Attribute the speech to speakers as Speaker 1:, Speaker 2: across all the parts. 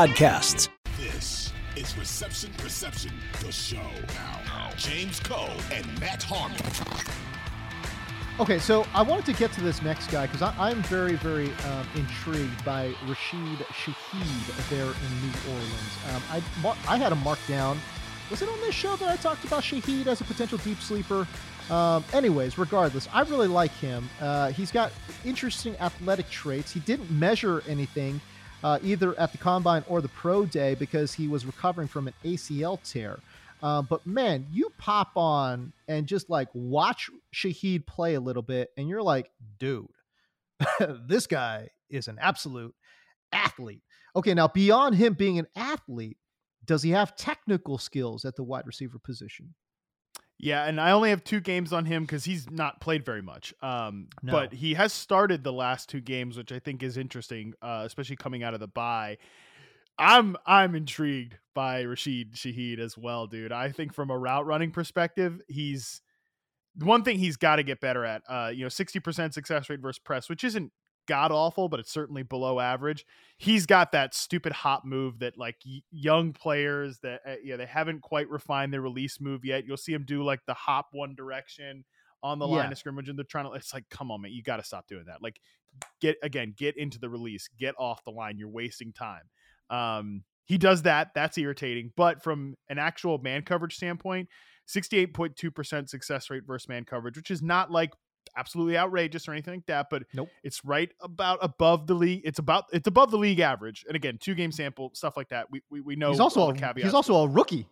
Speaker 1: podcasts.
Speaker 2: This is Reception Perception, the show. Now, James Koh and Matt Harmon.
Speaker 3: Okay, so I wanted to get to this next guy because I'm very, very um, intrigued by Rashid Shaheed there in New Orleans. Um, I I had him marked down. Was it on this show that I talked about Shaheed as a potential deep sleeper? Um, anyways, regardless, I really like him. Uh, he's got interesting athletic traits. He didn't measure anything uh, either at the combine or the pro day because he was recovering from an ACL tear. Uh, but man, you pop on and just like watch Shaheed play a little bit, and you're like, dude, this guy is an absolute athlete. Okay, now beyond him being an athlete, does he have technical skills at the wide receiver position?
Speaker 4: Yeah, and I only have two games on him because he's not played very much. Um, no. But he has started the last two games, which I think is interesting, uh, especially coming out of the bye. I'm I'm intrigued by Rashid Shaheed as well, dude. I think from a route running perspective, he's one thing he's got to get better at. Uh, you know, 60% success rate versus press, which isn't god awful, but it's certainly below average. He's got that stupid hop move that like y- young players that uh, yeah they haven't quite refined their release move yet. You'll see him do like the hop one direction on the yeah. line of scrimmage, and they're trying to. It's like, come on, man, you got to stop doing that. Like, get again, get into the release, get off the line. You're wasting time. Um, he does that. That's irritating. But from an actual man coverage standpoint, 68.2% success rate versus man coverage, which is not like absolutely outrageous or anything like that, but
Speaker 3: nope.
Speaker 4: it's right about above the league. It's about it's above the league average. And again, two game sample stuff like that. We we, we know
Speaker 3: he's also a, caveat. he's also a rookie.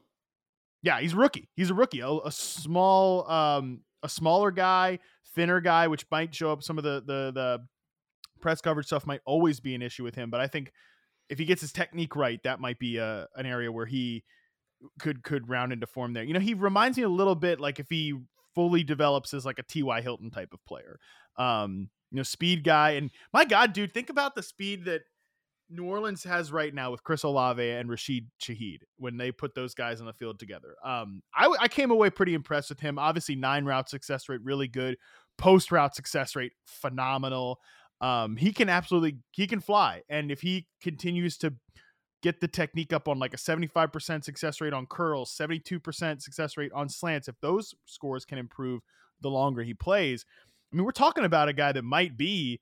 Speaker 4: Yeah, he's a rookie. He's a rookie. A, a, small um a smaller guy, thinner guy, which might show up some of the the the press coverage stuff might always be an issue with him. But I think if he gets his technique right, that might be a an area where he could could round into form there. You know, he reminds me a little bit like if he fully develops as like a T.Y. Hilton type of player. Um, you know, speed guy. And my God, dude, think about the speed that New Orleans has right now with Chris Olave and Rashid Shaheed when they put those guys on the field together. Um, I, I came away pretty impressed with him. Obviously, nine route success rate, really good. Post route success rate, phenomenal. Um, he can absolutely he can fly, and if he continues to get the technique up on like a 75% success rate on curls, 72% success rate on slants, if those scores can improve the longer he plays, I mean, we're talking about a guy that might be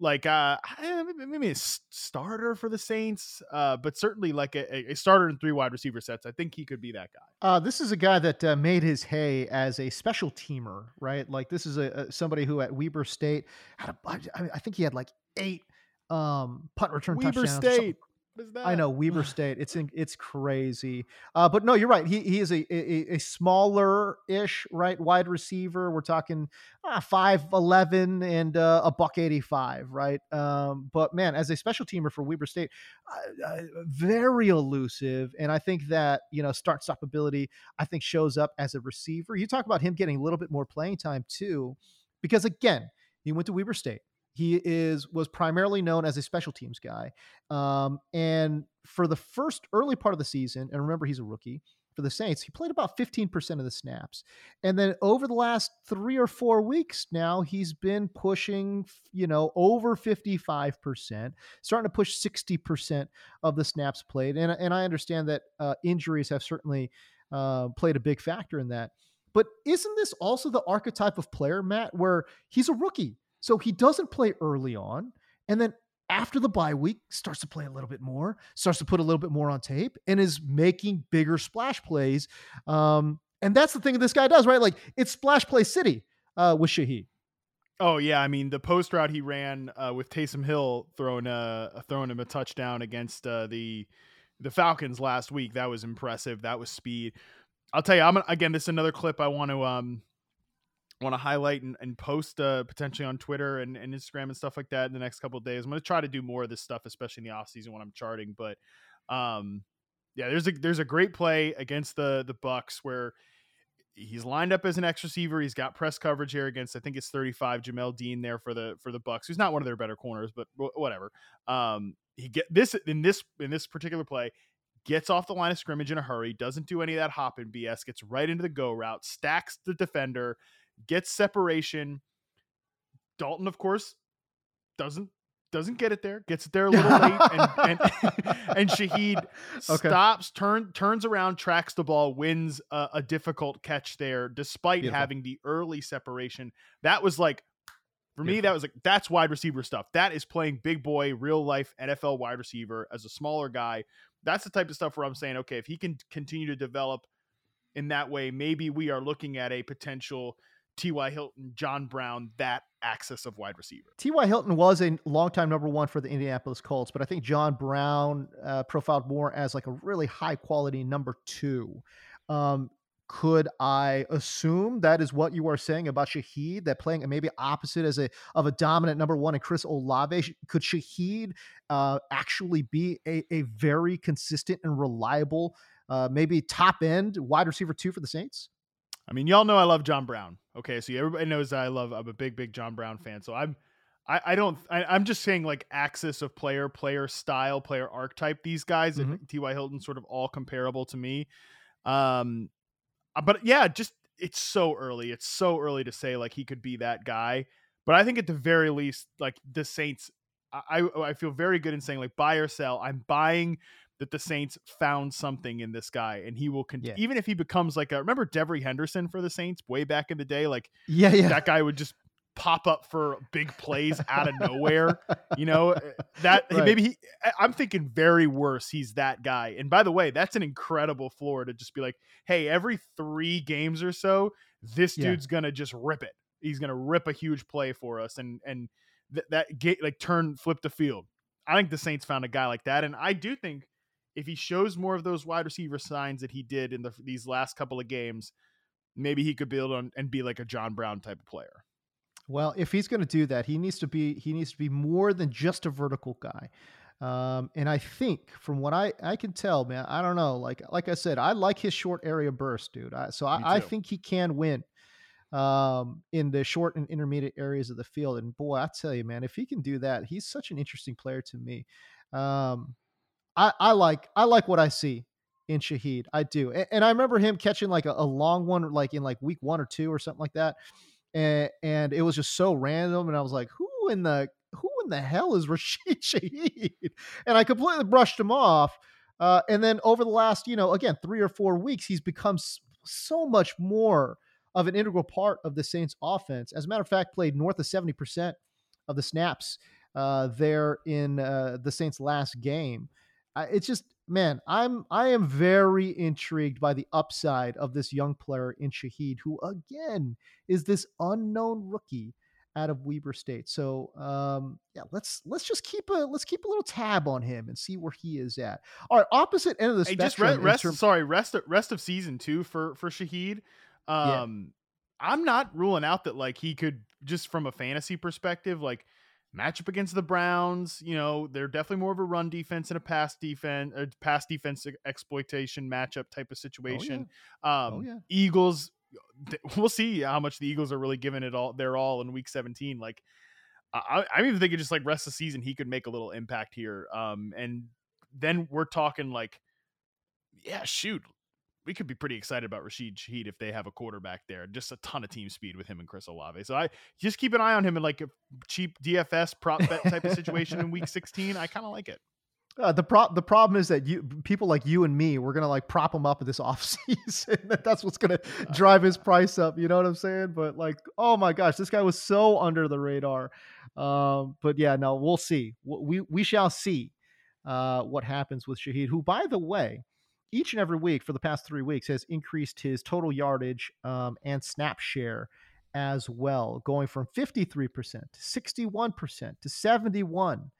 Speaker 4: like uh maybe a starter for the Saints, uh, but certainly like a, a, starter in three wide receiver sets. I think he could be that guy.
Speaker 3: Uh, this is a guy that uh, made his hay as a special teamer, right? Like this is a, a somebody who at Weber State had a, I, I think he had like eight um punt return
Speaker 4: Weber
Speaker 3: touchdowns.
Speaker 4: State.
Speaker 3: I know Weber State. It's in, it's crazy. Uh, but no, you're right. He he is a a, a smaller ish right wide receiver. We're talking uh, five eleven and uh, a buck eighty five, right? Um, but man, as a special teamer for Weber State, uh, uh, very elusive, and I think that you know start stop ability. I think shows up as a receiver. You talk about him getting a little bit more playing time too, because again, he went to Weber State he is was primarily known as a special teams guy, um, and for the first early part of the season, and remember he's a rookie for the Saints, he played about 15% of the snaps. And then over the last three or four weeks now, he's been pushing, you know, over 55%, starting to push 60% of the snaps played. And, and I understand that uh, injuries have certainly uh, played a big factor in that. But isn't this also the archetype of player, Matt, where he's a rookie? So he doesn't play early on. And then after the bye week starts to play a little bit more, starts to put a little bit more on tape, and is making bigger splash plays. Um, and that's the thing this guy does, right? Like it's splash play city uh, with Shaheed.
Speaker 4: Oh yeah, I mean the post route he ran uh, with Taysom Hill throwing a throwing him a touchdown against uh, the the Falcons last week. That was impressive. That was speed. I'll tell you, I'm again. This is another clip I want to um want to highlight and, and post uh, potentially on Twitter and, and Instagram and stuff like that in the next couple days. I'm going to try to do more of this stuff, especially in the off season when I'm charting. But um, yeah, there's a there's a great play against the the Bucs where he's lined up as an X receiver. He's got press coverage here against I think it's 35 Jamel Dean there for the for the Bucs. Who's not one of their better corners, but whatever. Um, he get this in this in this particular play gets off the line of scrimmage in a hurry, doesn't do any of that hop and BS, gets right into the go route, stacks the defender, gets separation. Dalton, of course, doesn't doesn't get it there, gets it there a little late, and and, and Shaheed okay. stops, turn turns around, tracks the ball, wins a, a difficult catch there, despite Beautiful. having the early separation. That was like for me, that was like that's wide receiver stuff. That is playing big boy, real life NFL wide receiver as a smaller guy. That's the type of stuff where I'm saying, okay, if he can continue to develop in that way, maybe we are looking at a potential T.Y. Hilton, John Brown, that axis of wide receiver.
Speaker 3: T.Y. Hilton was a longtime number one for the Indianapolis Colts, but I think John Brown uh, profiled more as like a really high quality number two. Um, could I assume that is what you are saying about Shaheed, that playing maybe opposite as a of a dominant number one and Chris Olave? Could Shaheed uh, actually be a, a very consistent and reliable, uh, maybe top end wide receiver two for the Saints?
Speaker 4: I mean, y'all know I love John Brown. Okay, so everybody knows that I love. I'm a big, big John Brown fan. So I'm, I, I don't. I, am just saying like axis of player, player style, player archetype. These guys, mm-hmm. T.Y. Hilton, sort of all comparable to me. Um, uh, but yeah, just it's so early. It's so early to say like he could be that guy. But I think at the very least, like the Saints, I I feel very good in saying like buy or sell. I'm buying that the Saints found something in this guy, and he will continue. Yeah. Even if he becomes like a remember Devery Henderson for the Saints way back in the day, like
Speaker 3: yeah, yeah,
Speaker 4: that guy would just pop up for big plays out of nowhere. You know eh, that right. maybe he. Eh, I'm thinking very worse. He's that guy. And by the way, that's an incredible floor to just be like, hey, every three games or so, this yeah. dude's gonna just rip it. He's gonna rip a huge play for us, and and th- that gate like turn flip the field. I think the Saints found a guy like that, and I do think if he shows more of those wide receiver signs that he did in the, these last couple of games, maybe he could build on and be like a John Brown type of player.
Speaker 3: Well, if he's going to do that, he needs to be he needs to be more than just a vertical guy. Um, and I think from what I, I can tell, man, I don't know. Like like I said, I like his short area burst, dude. I, so I, I, think he can win um, in the short and intermediate areas of the field. And boy, I tell you, man, if he can do that, he's such an interesting player to me. Um, I, I like I like what I see in Shaheed. I do, and, and I remember him catching like a, a, long one, like in like week one or two or something like that, and and it was just so random, and I was like, who in the who in the hell is Rashid Shaheed? And I completely brushed him off. Uh, and then over the last, you know, again, three or four weeks, he's become so much more of an integral part of the Saints offense. As a matter of fact, played north of 70% of the snaps uh, there in uh, the Saints' last game it's just man, I'm I am very intrigued by the upside of this young player in Shaheed, who again is this unknown rookie out of Weber State. So um, yeah, let's let's just keep a let's keep a little tab on him and see where he is at. All right, opposite end of the hey, spectrum.
Speaker 4: Just rest, rest sorry, rest rest of season two for for Shaheed. Um, yeah. I'm not ruling out that like he could just from a fantasy perspective, like matchup against the Browns, you know, they're definitely more of a run defense and a pass defense, a pass defense exploitation matchup type of situation. Oh, yeah. Um, oh, yeah. Eagles, we'll see how much the Eagles are really giving it all. They're all in Week 17. Like, I, I'm even thinking just like rest of the season, he could make a little impact here. Um, and then we're talking like, yeah, shoot, we could be pretty excited about Rashid Shaheed if they have a quarterback there. Just a ton of team speed with him and Chris Olave. So I just keep an eye on him in like a cheap DFS prop bet type of situation in week 16. I kind of like it.
Speaker 3: Uh, the pro- the problem is that you people like you and me, we're gonna like prop him up this offseason. That's what's gonna drive his price up. You know what I'm saying? But like, oh my gosh, this guy was so under the radar. Um, but yeah, no, we'll see. We we shall see uh, what happens with Shaheed, who, by the way, each and every week for the past three weeks has increased his total yardage um, and snap share as well, going from 53% to 61% to 71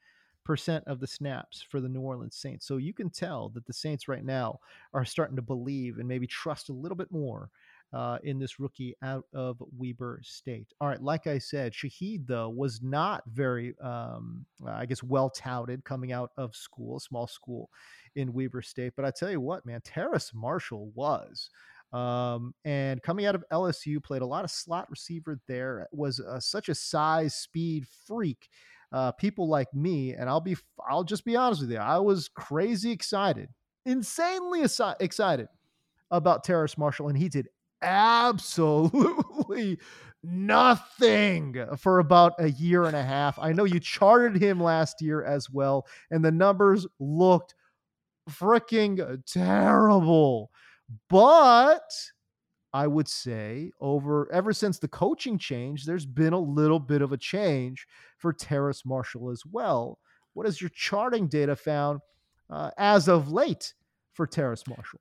Speaker 3: percent of the snaps for the New Orleans Saints. So you can tell that the Saints right now are starting to believe and maybe trust a little bit more uh, in this rookie out of Weber State. All right, like I said, Shaheed though was not very, um, I guess, well touted coming out of school, small school in Weber State. But I tell you what, man, Terrace Marshall was. Um, and coming out of LSU, played a lot of slot receiver there. Was uh, such a size, speed freak. Uh, people like me, and I'll be, I'll just be honest with you, I was crazy excited, insanely excited about Terrace Marshall, and he did absolutely nothing for about a year and a half. I know you charted him last year as well, and the numbers looked freaking terrible. But I would say over ever since the coaching change, there's been a little bit of a change for Terrace Marshall as well. What has your charting data found uh, as of late for Terrace Marshall?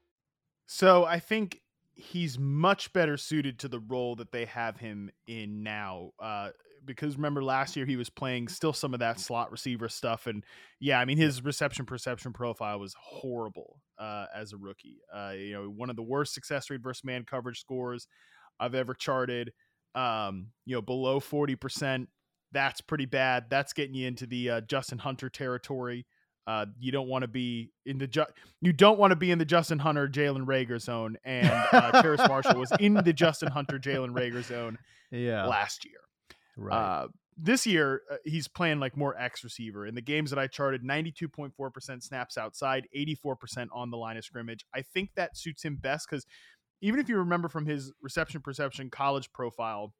Speaker 4: So I think he's much better suited to the role that they have him in now. Uh, because remember last year he was playing still some of that slot receiver stuff, and yeah, I mean his reception perception profile was horrible uh, as a rookie. Uh, you know, one of the worst success rate versus man coverage scores I've ever charted. Um, you know, below forty percent. That's pretty bad. That's getting you into the uh, Justin Hunter territory. Uh, you don't want to be in the ju- you don't want to be in the Justin Hunter Jalen Reagor zone, and uh, Terrace Marshall was in the Justin Hunter Jalen Reagor zone
Speaker 3: yeah.
Speaker 4: last year.
Speaker 3: Right.
Speaker 4: Uh, this year uh, he's playing like more X receiver. In the games that I charted, ninety two point four percent snaps outside, eighty four percent on the line of scrimmage. I think that suits him best because even if you remember from his reception perception college profile,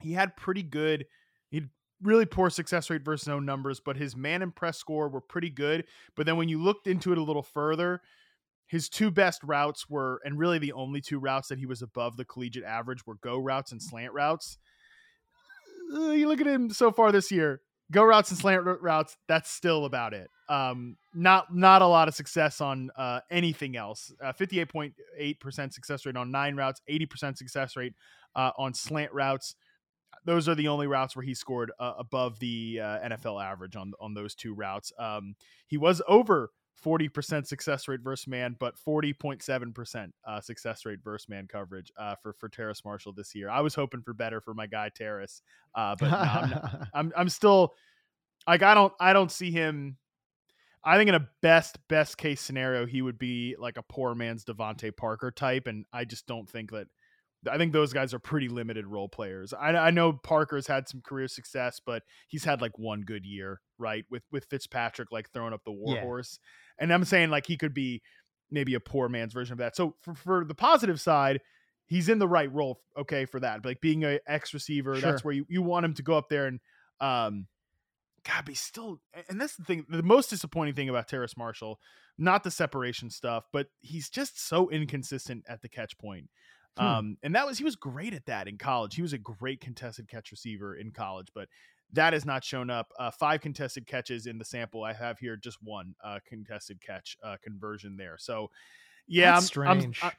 Speaker 4: he had pretty good. He really poor success rate versus no numbers, but his man and press score were pretty good. But then when you looked into it a little further, his two best routes were, and really the only two routes that he was above the collegiate average were go routes and slant routes. Uh, you look at him so far this year, go routes and slant routes. That's still about it. Um, not not a lot of success on uh, anything else. Uh, Fifty eight point eight percent success rate on nine routes, eighty percent success rate uh, on slant routes those are the only routes where he scored uh, above the uh, NFL average on on those two routes. Um, he was over 40% success rate versus man, but 40.7% uh, success rate versus man coverage uh, for for Terrace Marshall this year. I was hoping for better for my guy Terrace, uh, but no, I'm, not, I'm I'm still like I don't I don't see him. I think in a best best case scenario, he would be like a poor man's DeVante Parker type, and I just don't think that I think those guys are pretty limited role players. I, I, know Parker's had some career success, but he's had like one good year, right? With with Fitzpatrick like throwing up the warhorse, yeah. and I'm saying like he could be maybe a poor man's version of that. So for, for the positive side, he's in the right role, okay, for that. Like being a X receiver, sure. that's where you, you want him to go up there and um God, be still and that's the thing. The most disappointing thing about Terrace Marshall, not the separation stuff, but he's just so inconsistent at the catch point. Hmm. Um, and that was he was great at that in college. He was a great contested catch receiver in college, but that has not shown up. Uh, five contested catches in the sample I have here, just one uh, contested catch uh, conversion there. So, yeah,
Speaker 3: That's I'm, strange.
Speaker 4: I'm, I,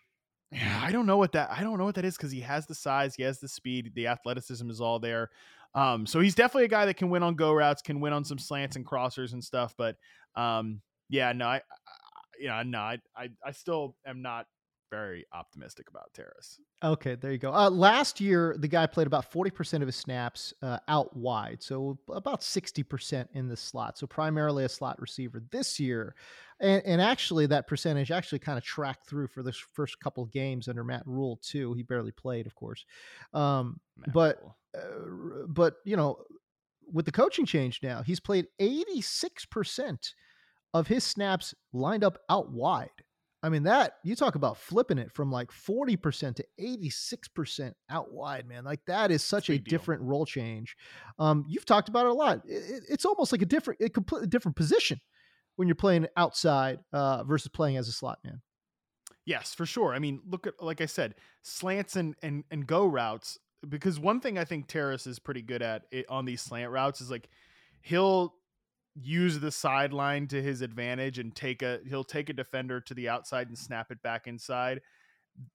Speaker 4: yeah, I don't know what that. I don't know what that is because he has the size, he has the speed, the athleticism is all there. Um, so he's definitely a guy that can win on go routes, can win on some slants and crossers and stuff. But um, yeah, no, I, I yeah, no, I, I, I still am not very optimistic about Terrace.
Speaker 3: Okay, there you go. Uh, last year, the guy played about 40% of his snaps uh, out wide, so about 60% in the slot. So primarily a slot receiver. This year, and, and actually that percentage actually kind of tracked through for this first couple games under Matt Rhule, too. He barely played, of course, um, but uh, but you know with the coaching change now, he's played 86% of his snaps lined up out wide. I mean, that you talk about flipping it from like 40% to 86% out wide, man. Like that is such a
Speaker 4: deal.
Speaker 3: different role change. Um, you've talked about it a lot. It- it- it's almost like a different, a completely different position when you're playing outside uh, versus playing as a slot man.
Speaker 4: Yes, for sure. I mean, look at like I said, slants and and and go routes. Because one thing I think Terrace is pretty good at it, on these slant routes is like he'll use the sideline to his advantage and take a he'll take a defender to the outside and snap it back inside.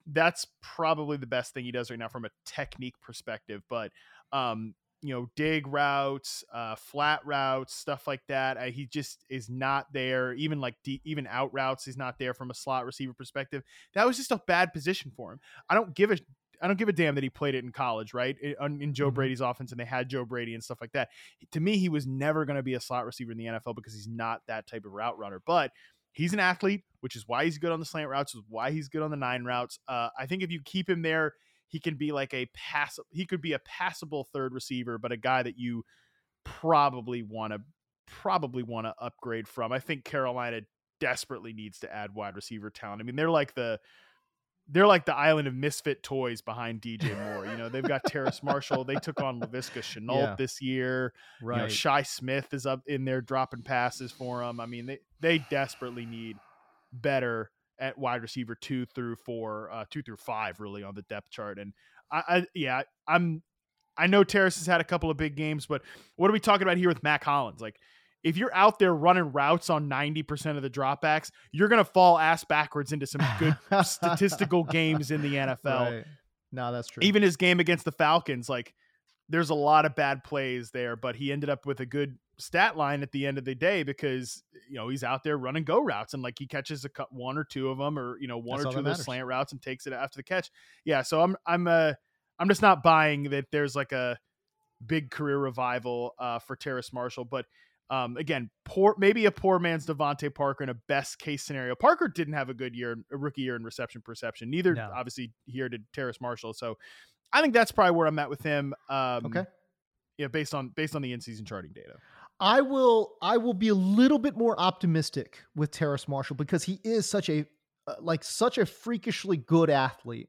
Speaker 4: That's probably the best thing he does right now from a technique perspective. But um, you know, dig routes, uh, flat routes, stuff like that. Uh, he just is not there. Even like deep, even out routes, he's not there from a slot receiver perspective. That was just a bad position for him. I don't give a I don't give a damn that he played it in college, right? In, in Joe
Speaker 3: Mhm.
Speaker 4: Brady's offense, and they had Joe Brady and stuff like that. To me, he was never going to be a slot receiver in the NFL because he's not that type of route runner. But he's an athlete, which is why he's good on the slant routes, is why he's good on the nine routes. Uh, I think if you keep him there, he can be like a pass. He could be a passable third receiver, but a guy that you probably want to probably want to upgrade from. I think Carolina desperately needs to add wide receiver talent. I mean, they're like the they're like the island of misfit toys behind DJ Moore. You know, they've got Terrace Marshall. They took on Laviska Shenault
Speaker 3: Yeah.
Speaker 4: this year. You know, Shi Smith is up in there dropping passes for them. I mean, they they desperately need better at wide receiver two through four, uh, two through five, really on the depth chart. And I, I yeah, I'm I know Terrace has had a couple of big games, but what are we talking about here with Mack Hollins? Like, if you're out there running routes on 90% of the dropbacks, you're going to fall ass backwards into some good statistical games in the NFL.
Speaker 3: Right. No, that's true.
Speaker 4: Even his game against the Falcons, like, there's a lot of bad plays there, but he ended up with a good stat line at the end of the day because you know he's out there running go routes and like he catches a cut one or two of them or you know one
Speaker 3: That's
Speaker 4: or two of those slant routes and takes it after the catch. Yeah, so I'm I'm uh I'm just not buying that there's like a big career revival uh, for Terrace Marshall, but um, again, poor maybe a poor man's DeVante Parker in a best case scenario. Parker didn't have a good year, a rookie year in reception perception. Neither
Speaker 3: No.
Speaker 4: obviously here did Terrace Marshall. So I think that's probably where I'm at with him. Um,
Speaker 3: okay.
Speaker 4: yeah, based on based on the in season charting data.
Speaker 3: I will I will be a little bit more optimistic with Terrace Marshall because he is such a uh, like such a freakishly good athlete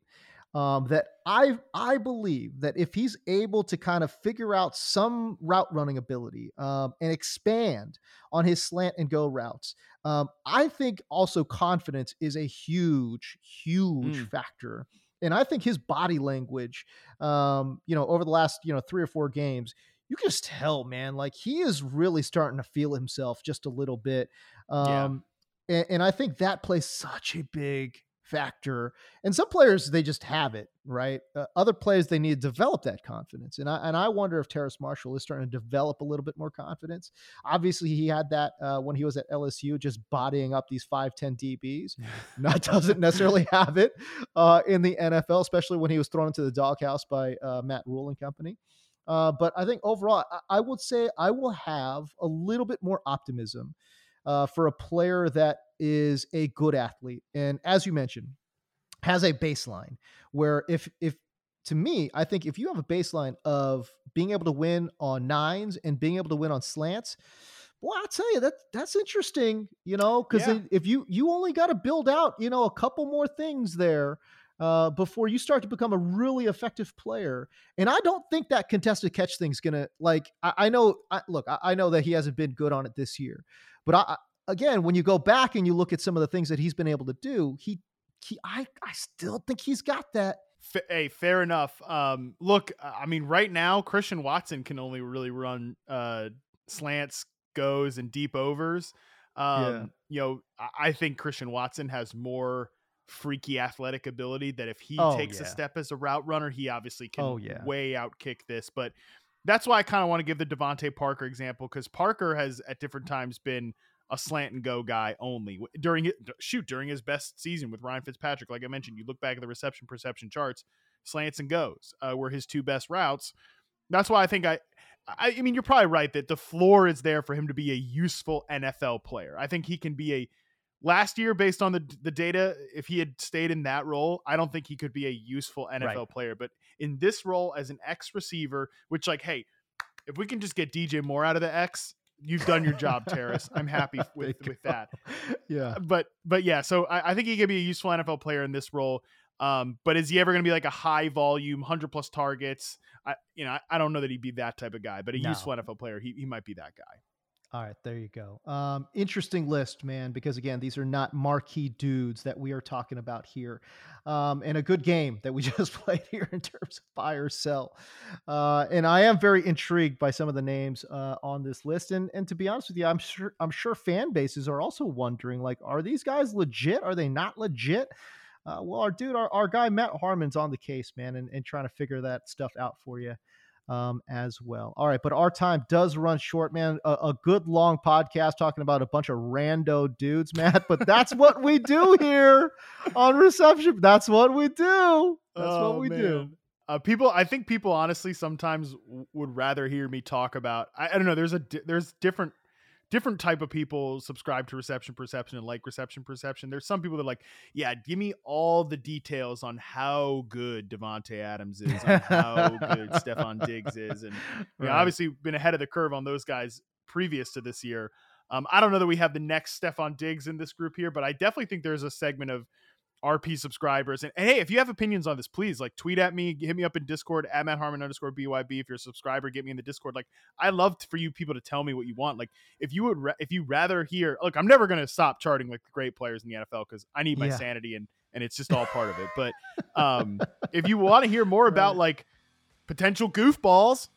Speaker 3: um, that I I believe that if he's able to kind of figure out some route running ability um, and expand on his slant and go routes, um, I think also confidence is a huge huge
Speaker 4: Mm.
Speaker 3: factor. And I think his body language, um, you know, over the last you know three or four games, you can just tell, man, like he is really starting to feel himself just a little bit.
Speaker 4: Yeah.
Speaker 3: Um, and, and I think that plays such a big factor. And some players, they just have it, right? Uh, other players, they need to develop that confidence. And I, and I wonder if Terrace Marshall is starting to develop a little bit more confidence. Obviously, he had that uh, when he was at LSU, just bodying up these 5'10 DBs. Not doesn't necessarily have it uh, in the NFL, especially when he was thrown into the doghouse by uh, Matt Rhule and company. Uh, but I think overall, I, I would say I will have a little bit more optimism uh, for a player that is a good athlete, and as you mentioned, has a baseline where if if to me, I think if you have a baseline of being able to win on nines and being able to win on slants, boy, I'll tell you that that's interesting, you know, because
Speaker 4: Yeah.
Speaker 3: if you you only got to build out, you know, a couple more things there uh, before you start to become a really effective player. And I don't think that contested catch thing's gonna like. I, I know. I, look, I, I know that he hasn't been good on it this year, but I, again, when you go back and you look at some of the things that he's been able to do, he he, I I still think he's got that.
Speaker 4: F- hey, fair enough. Um, look, I mean, right now Christian Watson can only really run uh, slants, goes, and deep overs. Um,
Speaker 3: Yeah.
Speaker 4: You know, I-, I think Christian Watson has more freaky athletic ability that if he
Speaker 3: Oh,
Speaker 4: takes a step as a route runner, he obviously can
Speaker 3: Oh, yeah.
Speaker 4: way outkick this. But that's why I kind of want to give the DeVante Parker example because Parker has at different times been a slant and go guy only during it shoot during his best season with Ryan Fitzpatrick. Like I mentioned, you look back at the reception perception charts, slants and goes uh, were his two best routes. That's why I think I, I, I mean, you're probably right that the floor is there for him to be a useful NFL player. I think he can be a. Last year, based on the the data, if he had stayed in that role, I don't think he could be a useful NFL
Speaker 3: Right.
Speaker 4: player. But in this role as an X receiver, which like, hey, if we can just get DJ Moore out of the X, you've done your job, Terrace. I'm happy with with that.
Speaker 3: Yeah.
Speaker 4: But but yeah, so I, I think he could be a useful NFL player in this role. Um, but is he ever going to be like a high volume, hundred plus targets? I you know I, I, don't know that he'd be that type of guy, but a no. useful NFL player, he he might be that guy.
Speaker 3: All right, there you go. Um, interesting list, man, because again, these are not marquee dudes that we are talking about here. Um, and a good game that we just played here in terms of buy or sell. Uh, and I am very intrigued by some of the names uh, on this list. And and to be honest with you, I'm sure I'm sure fan bases are also wondering, like, are these guys legit? Are they not legit? Uh, well, our dude, our, our guy Matt Harmon's on the case, man, and, and trying to figure that stuff out for you um, as well. All right, but our time does run short, man. A, a, good long podcast talking about a bunch of rando dudes, Matt. But that's what we do here on reception. That's what we do. That's oh, what we man. do.
Speaker 4: Uh, people, I think people honestly sometimes would rather hear me talk about. I, I don't know. There's a di- there's different different type of people subscribe to reception perception and like reception perception. There's some people that are like, yeah, give me all the details on how good Davante Adams is, on how good Stefon Diggs is, and you know, obviously been ahead of the curve on those guys previous to this year. Um, I don't know that we have the next Stefon Diggs in this group here, but I definitely think there's a segment of RP subscribers. And, and, hey, if you have opinions on this, please like tweet at me, hit me up in Discord at Matt Harmon underscore BYB. If you're a subscriber, get me in the Discord. Like, I love for you people to tell me what you want. Like, if you would, ra- if you rather hear, look, I'm never going to stop charting like the great players in the NFL because I need my yeah. sanity and, and it's just all part of it. But um, if you want to hear more about like potential goofballs,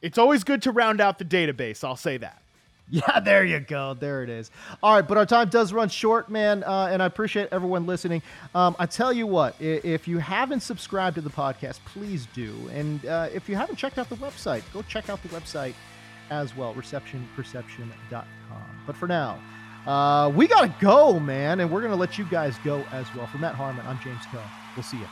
Speaker 4: it's always good to round out the database. I'll say that.
Speaker 3: Yeah, there you go. There it is. All right, but our time does run short, man, uh, and I appreciate everyone listening. Um, I tell you what, if you haven't subscribed to the podcast, please do. And uh, if you haven't checked out the website, go check out the website as well, receptionperception.com. But for now, uh, we got to go, man, and we're going to let you guys go as well. For Matt Harmon, I'm James Koh. We'll see you.